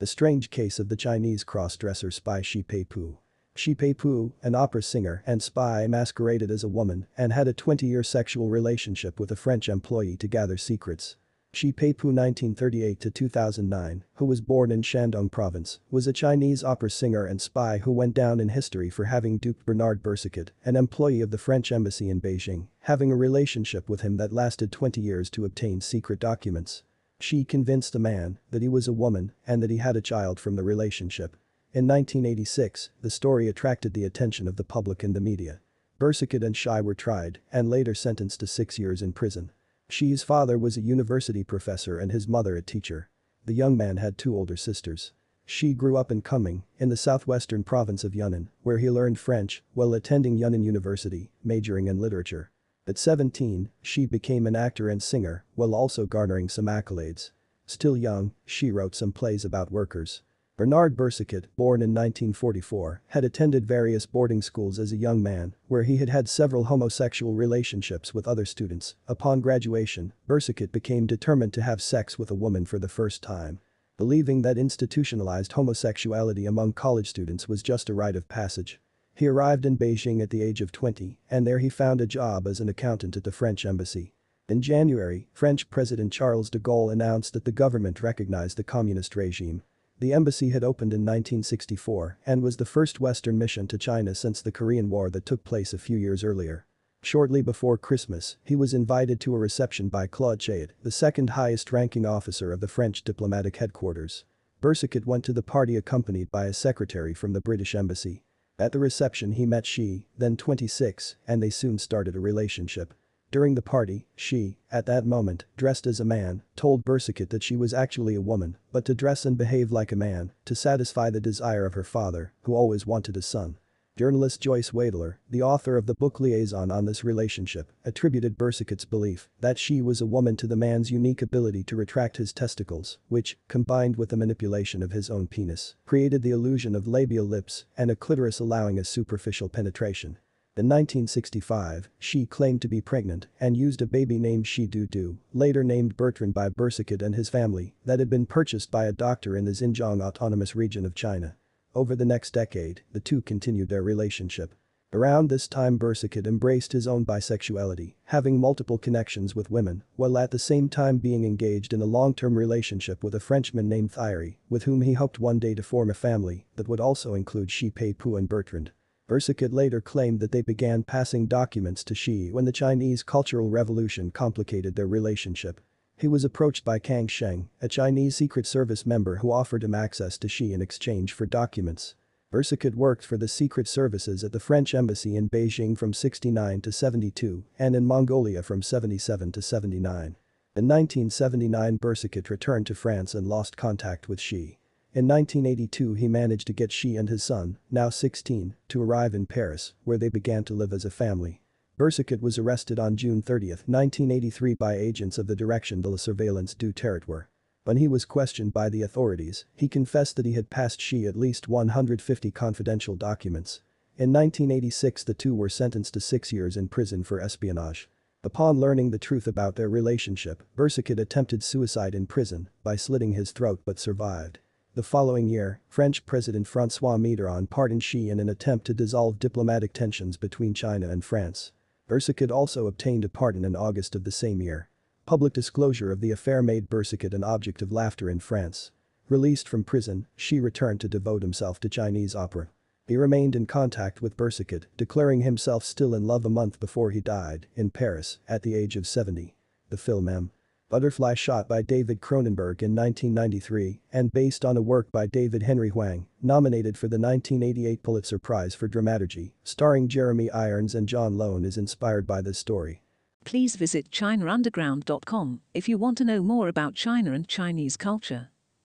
The strange case of the Chinese cross-dresser spy Shi Peipu. Shi Peipu, an opera singer and spy masqueraded as a woman and had a 20-year sexual relationship with a French employee to gather secrets. Shi Peipu 1938-2009, who was born in Shandong province, was a Chinese opera singer and spy who went down in history for having duped Bernard Boursicot, an employee of the French embassy in Beijing, having a relationship with him that lasted 20 years to obtain secret documents. She convinced the man that he was a woman and that he had a child from the relationship. In 1986, the story attracted the attention of the public and the media. Boursicot and Shi were tried and later sentenced to six years in prison. Shi's father was a university professor and his mother a teacher. The young man had two older sisters. Shi grew up in Kunming, in the southwestern province of Yunnan, where he learned French while attending Yunnan University, majoring in literature. At 17, she became an actor and singer, while also garnering some accolades. Still young, she wrote some plays about workers. Bernard Boursicot, born in 1944, had attended various boarding schools as a young man, where he had had several homosexual relationships with other students. Upon graduation, Boursicot became determined to have sex with a woman for the first time. Believing that institutionalized homosexuality among college students was just a rite of passage. He arrived in Beijing at the age of 20, and there he found a job as an accountant at the French embassy. In January, French President Charles de Gaulle announced that the government recognized the communist regime the embassy had opened in 1964 and was the first Western mission to China since the Korean War that took place a few years earlier. Shortly before Christmas, he was invited to a reception by Claude Chayet, the second highest ranking officer of the French diplomatic headquarters. Boursicot went to the party accompanied by a secretary from the British embassy. At the reception he met Shi, then 26, and they soon started a relationship. During the party, she, at that moment, dressed as a man, told Boursicot that she was actually a woman, but to dress and behave like a man, to satisfy the desire of her father, who always wanted a son. Journalist Joyce Wadler, the author of the book Liaison on this relationship, attributed Boursicot's belief that she was a woman to the man's unique ability to retract his testicles, which, combined with the manipulation of his own penis, created the illusion of labial lips and a clitoris allowing a superficial penetration. In 1965, she claimed to be pregnant and used a baby named Shi Du, later named Bertrand by Boursicot and his family, that had been purchased by a doctor in the Xinjiang Autonomous Region of China. Over the next decade, the two continued their relationship. Around this time Boursicot embraced his own bisexuality, having multiple connections with women, while at the same time being engaged in a long-term relationship with a Frenchman named Thierry, with whom he hoped one day to form a family that would also include Shi Peipu and Bertrand. Boursicot later claimed that they began passing documents to Shi when the Chinese Cultural Revolution complicated their relationship. He was approached by Kang Sheng, a Chinese Secret Service member who offered him access to Shi in exchange for documents. Boursicot worked for the secret services at the French embassy in Beijing from 69 to 72 and in Mongolia from 77 to 79. In 1979 Boursicot returned to France and lost contact with Shi. In 1982 he managed to get Shi and his son, now 16, to arrive in Paris, where they began to live as a family. Boursicot was arrested on June 30, 1983 by agents of the Direction de la Surveillance du Territoire. When he was questioned by the authorities, he confessed that he had passed Shi at least 150 confidential documents. In 1986 the two were sentenced to six years in prison for espionage. Upon learning the truth about their relationship, Boursicot attempted suicide in prison by slitting his throat but survived. The following year, French President François Mitterrand pardoned Shi in an attempt to dissolve diplomatic tensions between China and France. Boursicot also obtained a pardon in August of the same year. Public disclosure of the affair made Boursicot an object of laughter in France. Released from prison, she returned to devote himself to Chinese opera. He remained in contact with Boursicot, declaring himself still in love a month before he died, in Paris, at the age of 70. The film M. Butterfly shot by David Cronenberg in 1993 and based on a work by David Henry Hwang, nominated for the 1988 Pulitzer Prize for Dramaturgy, starring Jeremy Irons and John Lone is inspired by this story. Please visit ChinaUnderground.com if you want to know more about China and Chinese culture.